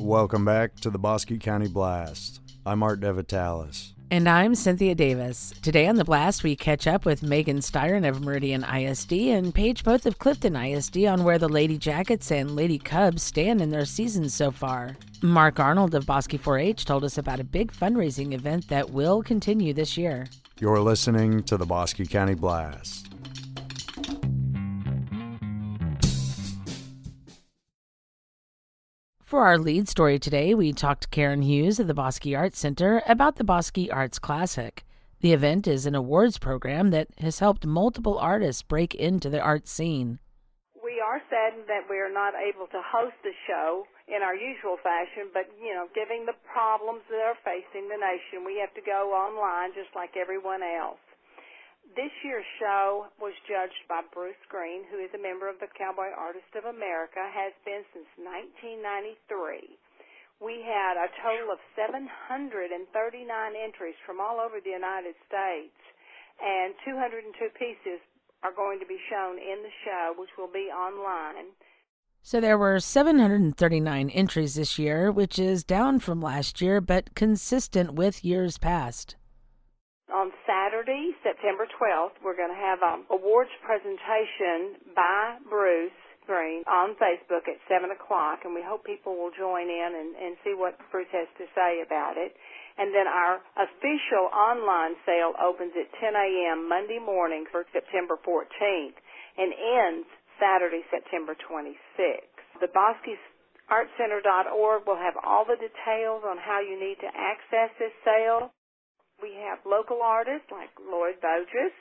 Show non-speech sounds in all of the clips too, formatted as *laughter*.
Welcome back to the Bosque County Blast. I'm Art DeVitalis. And I'm Cynthia Davis. Today on The Blast, we catch up with Megan Styron of Meridian ISD and Paige Both of Clifton ISD on where the Lady Jackets and Lady Cubs stand in their seasons so far. Mark Arnold of Bosque 4 H told us about a big fundraising event that will continue this year. You're listening to the Bosque County Blast. For our lead story today, we talked to Karen Hughes of the Bosque Arts Center about the Bosque Arts Classic. The event is an awards program that has helped multiple artists break into the art scene. We are saddened that we are not able to host the show in our usual fashion, but you know, given the problems that are facing the nation, we have to go online just like everyone else. This year's show was judged by Bruce Green, who is a member of the Cowboy Artist of America, has been since 1993. We had a total of 739 entries from all over the United States, and 202 pieces are going to be shown in the show, which will be online. So there were 739 entries this year, which is down from last year, but consistent with years past on Saturday, September 12th, we're going to have an awards presentation by Bruce Green on Facebook at 7 o'clock, and we hope people will join in and, and see what Bruce has to say about it. And then our official online sale opens at 10 a.m. Monday morning for September 14th and ends Saturday, September 26th. The Bosque's artcenter.org will have all the details on how you need to access this sale. We have local artists like Lloyd Bogus.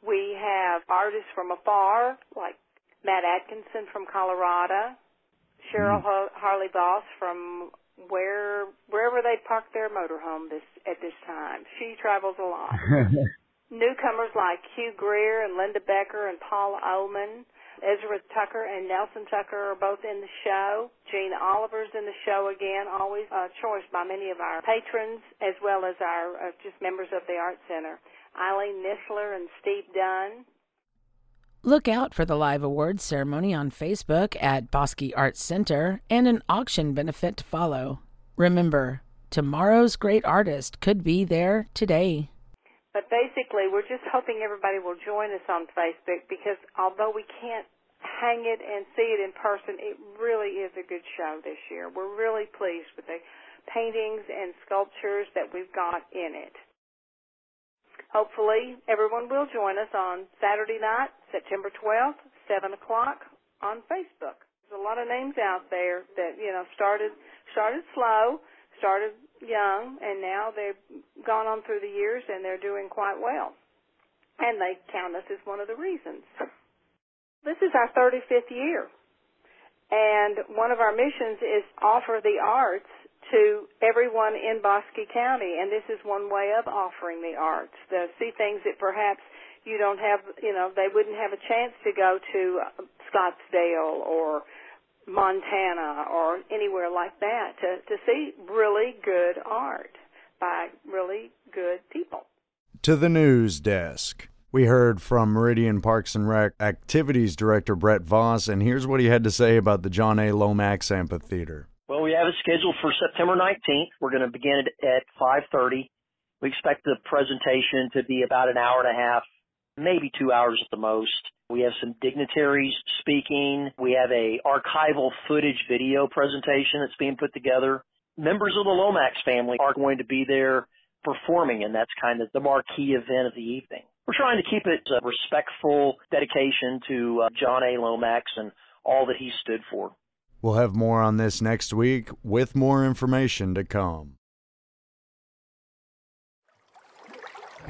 We have artists from afar like Matt Atkinson from Colorado, Cheryl mm-hmm. Harley Boss from where wherever they park their motorhome this at this time. She travels a lot. *laughs* Newcomers like Hugh Greer and Linda Becker and Paul Oman. Ezra Tucker and Nelson Tucker are both in the show. Gene Oliver's in the show again, always a choice by many of our patrons as well as our uh, just members of the Art Center. Eileen Nisler and Steve Dunn. Look out for the live awards ceremony on Facebook at Bosque Arts Center and an auction benefit to follow. Remember, tomorrow's great artist could be there today. But basically, we're just hoping everybody will join us on Facebook because although we can't hang it and see it in person, it really is a good show this year. We're really pleased with the paintings and sculptures that we've got in it. Hopefully, everyone will join us on Saturday night, September 12th, 7 o'clock on Facebook. There's a lot of names out there that, you know, started, started slow, started young, and now they've gone on through the years and they're doing quite well. And they count us as one of the reasons. This is our 35th year. And one of our missions is offer the arts to everyone in Bosque County, and this is one way of offering the arts. To see things that perhaps you don't have, you know, they wouldn't have a chance to go to uh, Scottsdale or Montana or anywhere like that to, to see really good art by really good people. To the news desk. We heard from Meridian Parks and Rec Activities Director Brett Voss, and here's what he had to say about the John A. Lomax Amphitheater. Well, we have it scheduled for September 19th. We're going to begin it at 5:30. We expect the presentation to be about an hour and a half, maybe two hours at the most. We have some dignitaries speaking. We have a archival footage video presentation that's being put together. Members of the Lomax family are going to be there performing, and that's kind of the marquee event of the evening. We're trying to keep it a respectful dedication to uh, John A. Lomax and all that he stood for. We'll have more on this next week with more information to come.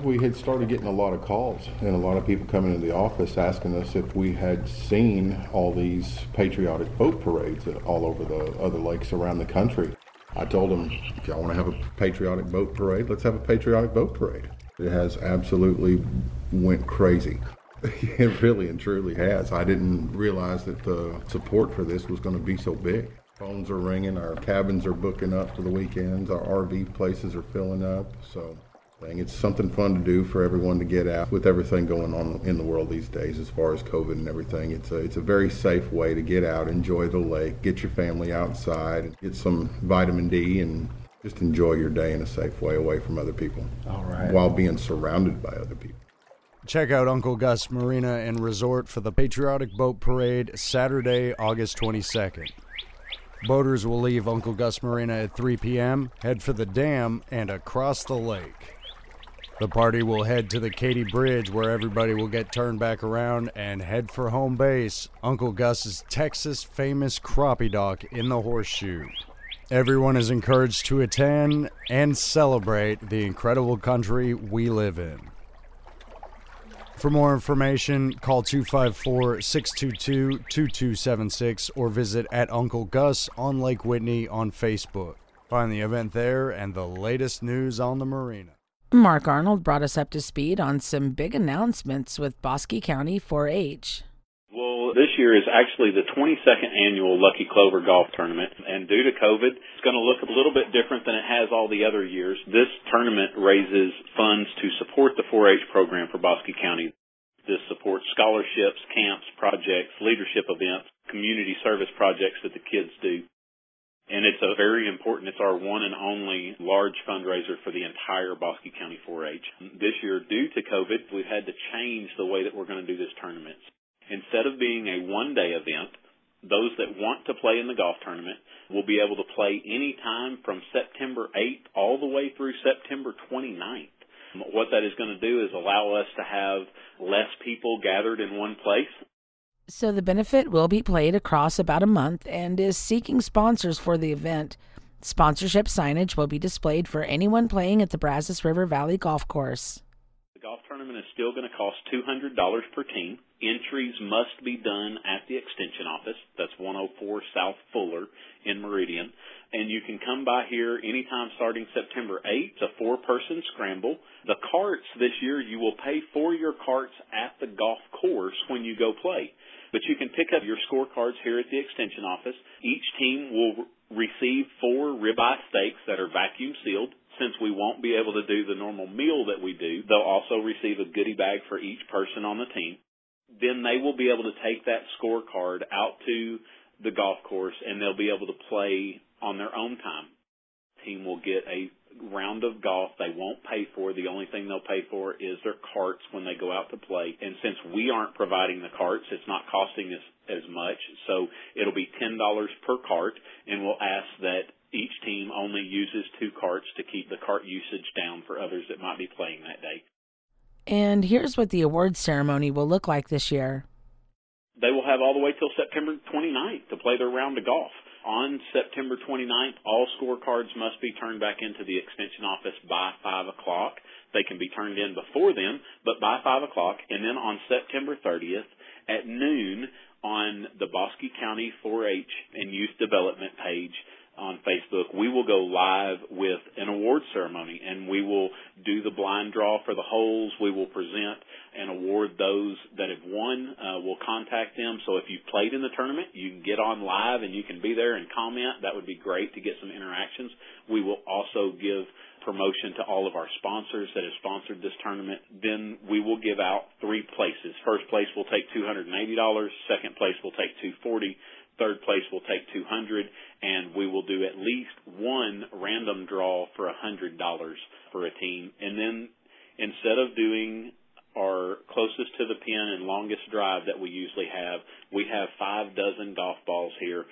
We had started getting a lot of calls and a lot of people coming into the office asking us if we had seen all these patriotic boat parades all over the other lakes around the country. I told them, if y'all want to have a patriotic boat parade, let's have a patriotic boat parade. It has absolutely went crazy. *laughs* It really and truly has. I didn't realize that the support for this was going to be so big. Phones are ringing, our cabins are booking up for the weekends, our RV places are filling up. So It's something fun to do for everyone to get out with everything going on in the world these days as far as COVID and everything. It's a, it's a very safe way to get out, enjoy the lake, get your family outside, get some vitamin D, and just enjoy your day in a safe way away from other people. All right. While being surrounded by other people. Check out Uncle Gus Marina and Resort for the Patriotic Boat Parade Saturday, August 22nd. Boaters will leave Uncle Gus Marina at 3 p.m., head for the dam, and across the lake. The party will head to the Katy Bridge where everybody will get turned back around and head for home base, Uncle Gus's Texas famous crappie dock in the horseshoe. Everyone is encouraged to attend and celebrate the incredible country we live in. For more information, call 254 622 2276 or visit at Uncle Gus on Lake Whitney on Facebook. Find the event there and the latest news on the marina. Mark Arnold brought us up to speed on some big announcements with Bosque County 4 H. Well, this year is actually the 22nd annual Lucky Clover Golf Tournament, and due to COVID, it's going to look a little bit different than it has all the other years. This tournament raises funds to support the 4-H program for Bosque County. This supports scholarships, camps, projects, leadership events, community service projects that the kids do. And it's a very important, it's our one and only large fundraiser for the entire Bosque County 4-H. This year, due to COVID, we've had to change the way that we're going to do this tournament. Instead of being a one-day event, those that want to play in the golf tournament will be able to play any time from September 8th all the way through September 29th. What that is going to do is allow us to have less people gathered in one place so the benefit will be played across about a month and is seeking sponsors for the event. Sponsorship signage will be displayed for anyone playing at the Brazos River Valley Golf Course. The golf tournament is still going to cost $200 per team. Entries must be done at the extension office. That's 104 South Fuller in Meridian. And you can come by here anytime starting September 8th. It's a four person scramble. The carts this year, you will pay for your carts at the golf course when you go play. But you can pick up your scorecards here at the extension office. Each team will receive four ribeye steaks that are vacuum sealed. Since we won't be able to do the normal meal that we do, they'll also receive a goodie bag for each person on the team. Then they will be able to take that scorecard out to the golf course and they'll be able to play on their own time. Team will get a round of golf they won't pay for. The only thing they'll pay for is their carts when they go out to play. And since we aren't providing the carts, it's not costing us as much. So it'll be $10 per cart and we'll ask that each team only uses two carts to keep the cart usage down for others that might be playing that day. And here's what the awards ceremony will look like this year. They will have all the way till September 29th to play their round of golf. On September 29th, all scorecards must be turned back into the extension office by 5 o'clock. They can be turned in before then, but by 5 o'clock. And then on September 30th at noon on the Bosque County 4-H and Youth Development page, on Facebook, we will go live with an award ceremony and we will do the blind draw for the holes. We will present and award those that have won. Uh, we'll contact them. So if you've played in the tournament, you can get on live and you can be there and comment. That would be great to get some interactions. We will also give promotion to all of our sponsors that have sponsored this tournament. Then we will give out three places. First place will take $280. Second place will take 240 Third place will take 200 and we will do at least one random draw for a $100 for a team. And then instead of doing our closest to the pin and longest drive that we usually have, we have five dozen golf balls here.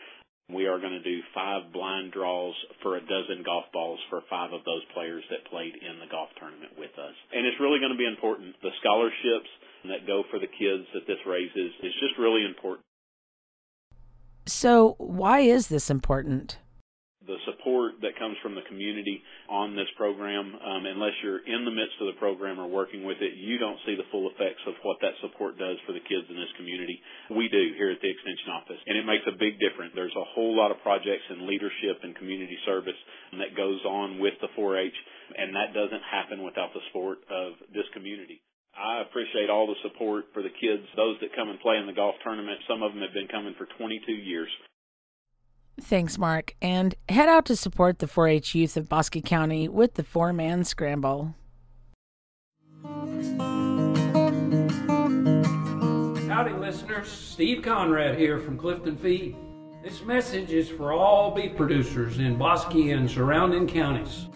We are going to do five blind draws for a dozen golf balls for five of those players that played in the golf tournament with us. And it's really going to be important. The scholarships that go for the kids that this raises is just really important. So, why is this important? The support that comes from the community on this program, um, unless you're in the midst of the program or working with it, you don't see the full effects of what that support does for the kids in this community. We do here at the Extension Office, and it makes a big difference. There's a whole lot of projects in leadership and community service that goes on with the 4-H, and that doesn't happen without the support of this community. I appreciate all the support for the kids, those that come and play in the golf tournament. Some of them have been coming for 22 years. Thanks, Mark. And head out to support the 4 H youth of Bosque County with the four man scramble. Howdy, listeners. Steve Conrad here from Clifton Feed. This message is for all beef producers in Bosque and surrounding counties.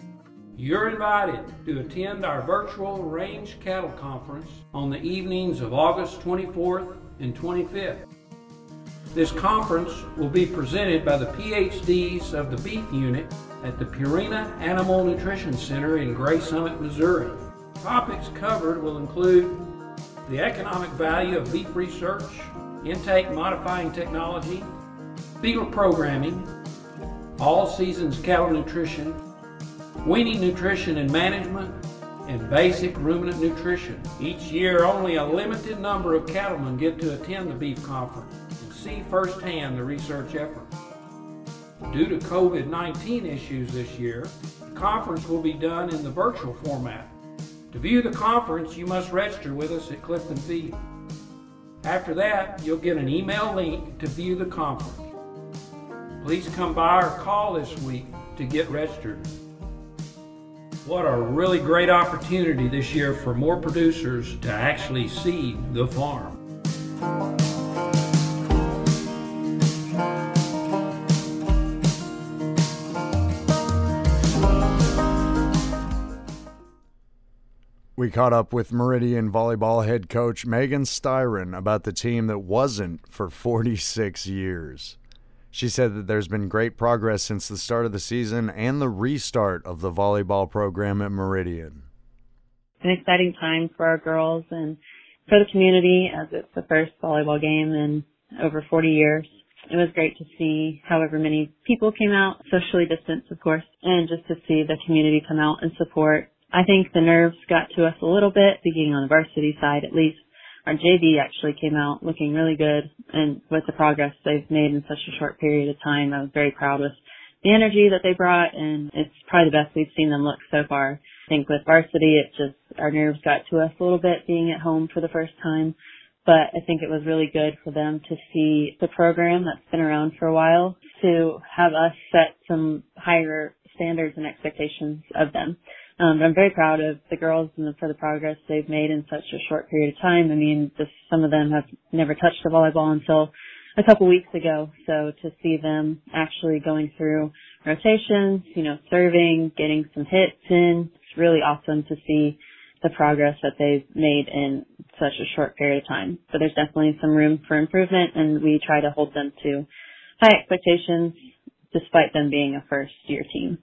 You're invited to attend our virtual range cattle conference on the evenings of August 24th and 25th. This conference will be presented by the PhDs of the beef unit at the Purina Animal Nutrition Center in Gray Summit, Missouri. Topics covered will include the economic value of beef research, intake modifying technology, fetal programming, all seasons cattle nutrition, weaning nutrition and management, and basic ruminant nutrition. Each year, only a limited number of cattlemen get to attend the beef conference and see firsthand the research effort. Due to COVID 19 issues this year, the conference will be done in the virtual format. To view the conference, you must register with us at Clifton Feed. After that, you'll get an email link to view the conference. Please come by or call this week to get registered. What a really great opportunity this year for more producers to actually see the farm. We caught up with Meridian volleyball head coach Megan Styron about the team that wasn't for 46 years. She said that there's been great progress since the start of the season and the restart of the volleyball program at Meridian. An exciting time for our girls and for the community as it's the first volleyball game in over 40 years. It was great to see however many people came out, socially distanced of course, and just to see the community come out and support I think the nerves got to us a little bit, being on the varsity side at least. Our JV actually came out looking really good and with the progress they've made in such a short period of time, I was very proud with the energy that they brought and it's probably the best we've seen them look so far. I think with varsity it just, our nerves got to us a little bit being at home for the first time, but I think it was really good for them to see the program that's been around for a while to have us set some higher standards and expectations of them. Um, I'm very proud of the girls and for the progress they've made in such a short period of time. I mean, just, some of them have never touched a volleyball until a couple weeks ago. So to see them actually going through rotations, you know, serving, getting some hits in, it's really awesome to see the progress that they've made in such a short period of time. But there's definitely some room for improvement and we try to hold them to high expectations despite them being a first year team.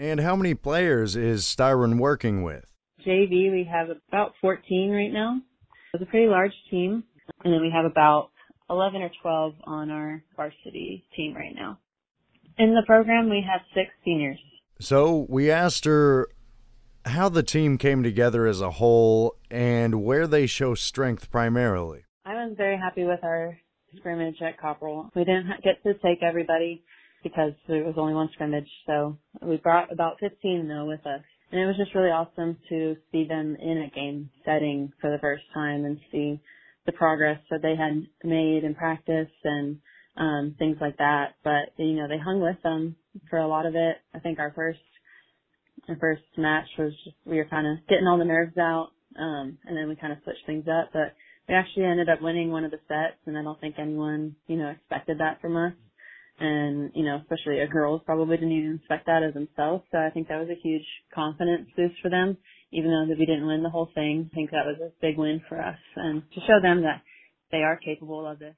And how many players is Styron working with? JV, we have about 14 right now. It's a pretty large team. And then we have about 11 or 12 on our varsity team right now. In the program, we have six seniors. So we asked her how the team came together as a whole and where they show strength primarily. I was very happy with our scrimmage at Copperell. We didn't get to take everybody because there was only one scrimmage. So we brought about 15 though with us. And it was just really awesome to see them in a game setting for the first time and see the progress that they had made in practice and um, things like that. But you know, they hung with them for a lot of it. I think our first our first match was just, we were kind of getting all the nerves out, um, and then we kind of switched things up. But we actually ended up winning one of the sets, and I don't think anyone you know expected that from us and you know, especially a girls probably didn't even expect that of themselves. So I think that was a huge confidence boost for them. Even though that we didn't win the whole thing, I think that was a big win for us, and to show them that they are capable of this.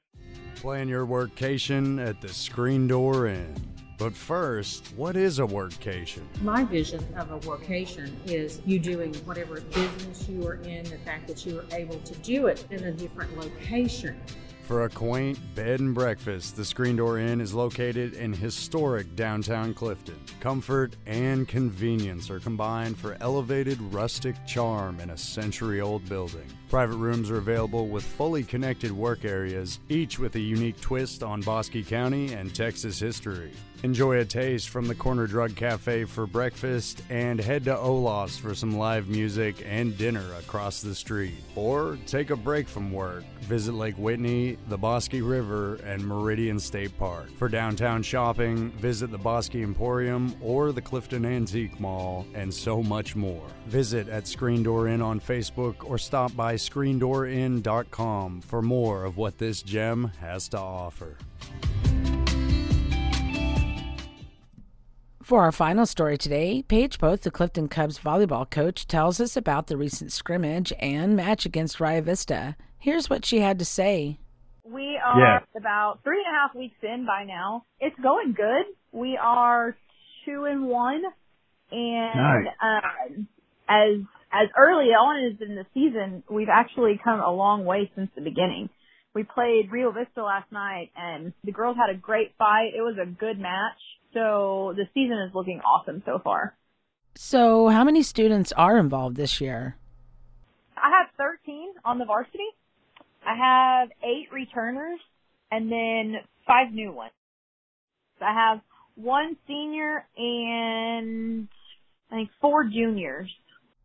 Plan your workcation at the Screen Door Inn. But first, what is a workcation? My vision of a workation is you doing whatever business you are in, the fact that you are able to do it in a different location. For a quaint bed and breakfast, the Screen Door Inn is located in historic downtown Clifton. Comfort and convenience are combined for elevated rustic charm in a century old building. Private rooms are available with fully connected work areas, each with a unique twist on Bosque County and Texas history. Enjoy a taste from the Corner Drug Cafe for breakfast and head to Olaf's for some live music and dinner across the street. Or take a break from work, visit Lake Whitney the Bosque River, and Meridian State Park. For downtown shopping, visit the Bosque Emporium or the Clifton Antique Mall, and so much more. Visit at Screen Door Inn on Facebook or stop by screendoorin.com for more of what this gem has to offer. For our final story today, Paige Poth, the Clifton Cubs volleyball coach, tells us about the recent scrimmage and match against Rio Vista. Here's what she had to say. We are Yeah. about three and a half weeks in by now. It's going good. We are two and one, and Nice. uh, as as early on as in the season, we've actually come a long way since the beginning. We played Rio Vista last night, and the girls had a great fight. It was a good match, so the season is looking awesome so far. So, how many students are involved this year? I have 13 on the varsity. I have eight returners and then five new ones. I have one senior and I think four juniors.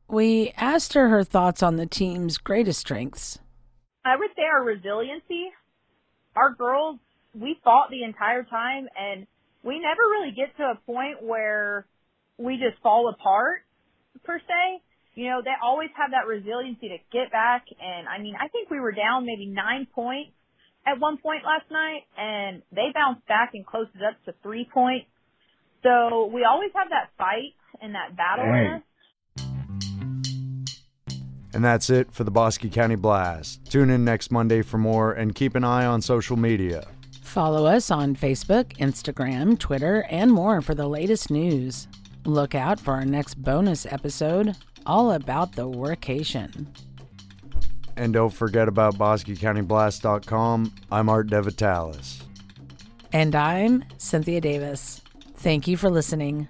We asked her her thoughts on the team's greatest strengths. I would say our resiliency. Our girls, we fought the entire time and we never really get to a point where we just fall apart per se. You know, they always have that resiliency to get back and I mean, I think we were down maybe nine points at one point last night and they bounced back and closed it up to three points. So we always have that fight and that battle in us. And that's it for the Bosque County Blast. Tune in next Monday for more and keep an eye on social media. Follow us on Facebook, Instagram, Twitter, and more for the latest news. Look out for our next bonus episode all about the workation. And don't forget about BosqueCountyBlast.com. I'm Art DeVitalis. And I'm Cynthia Davis. Thank you for listening.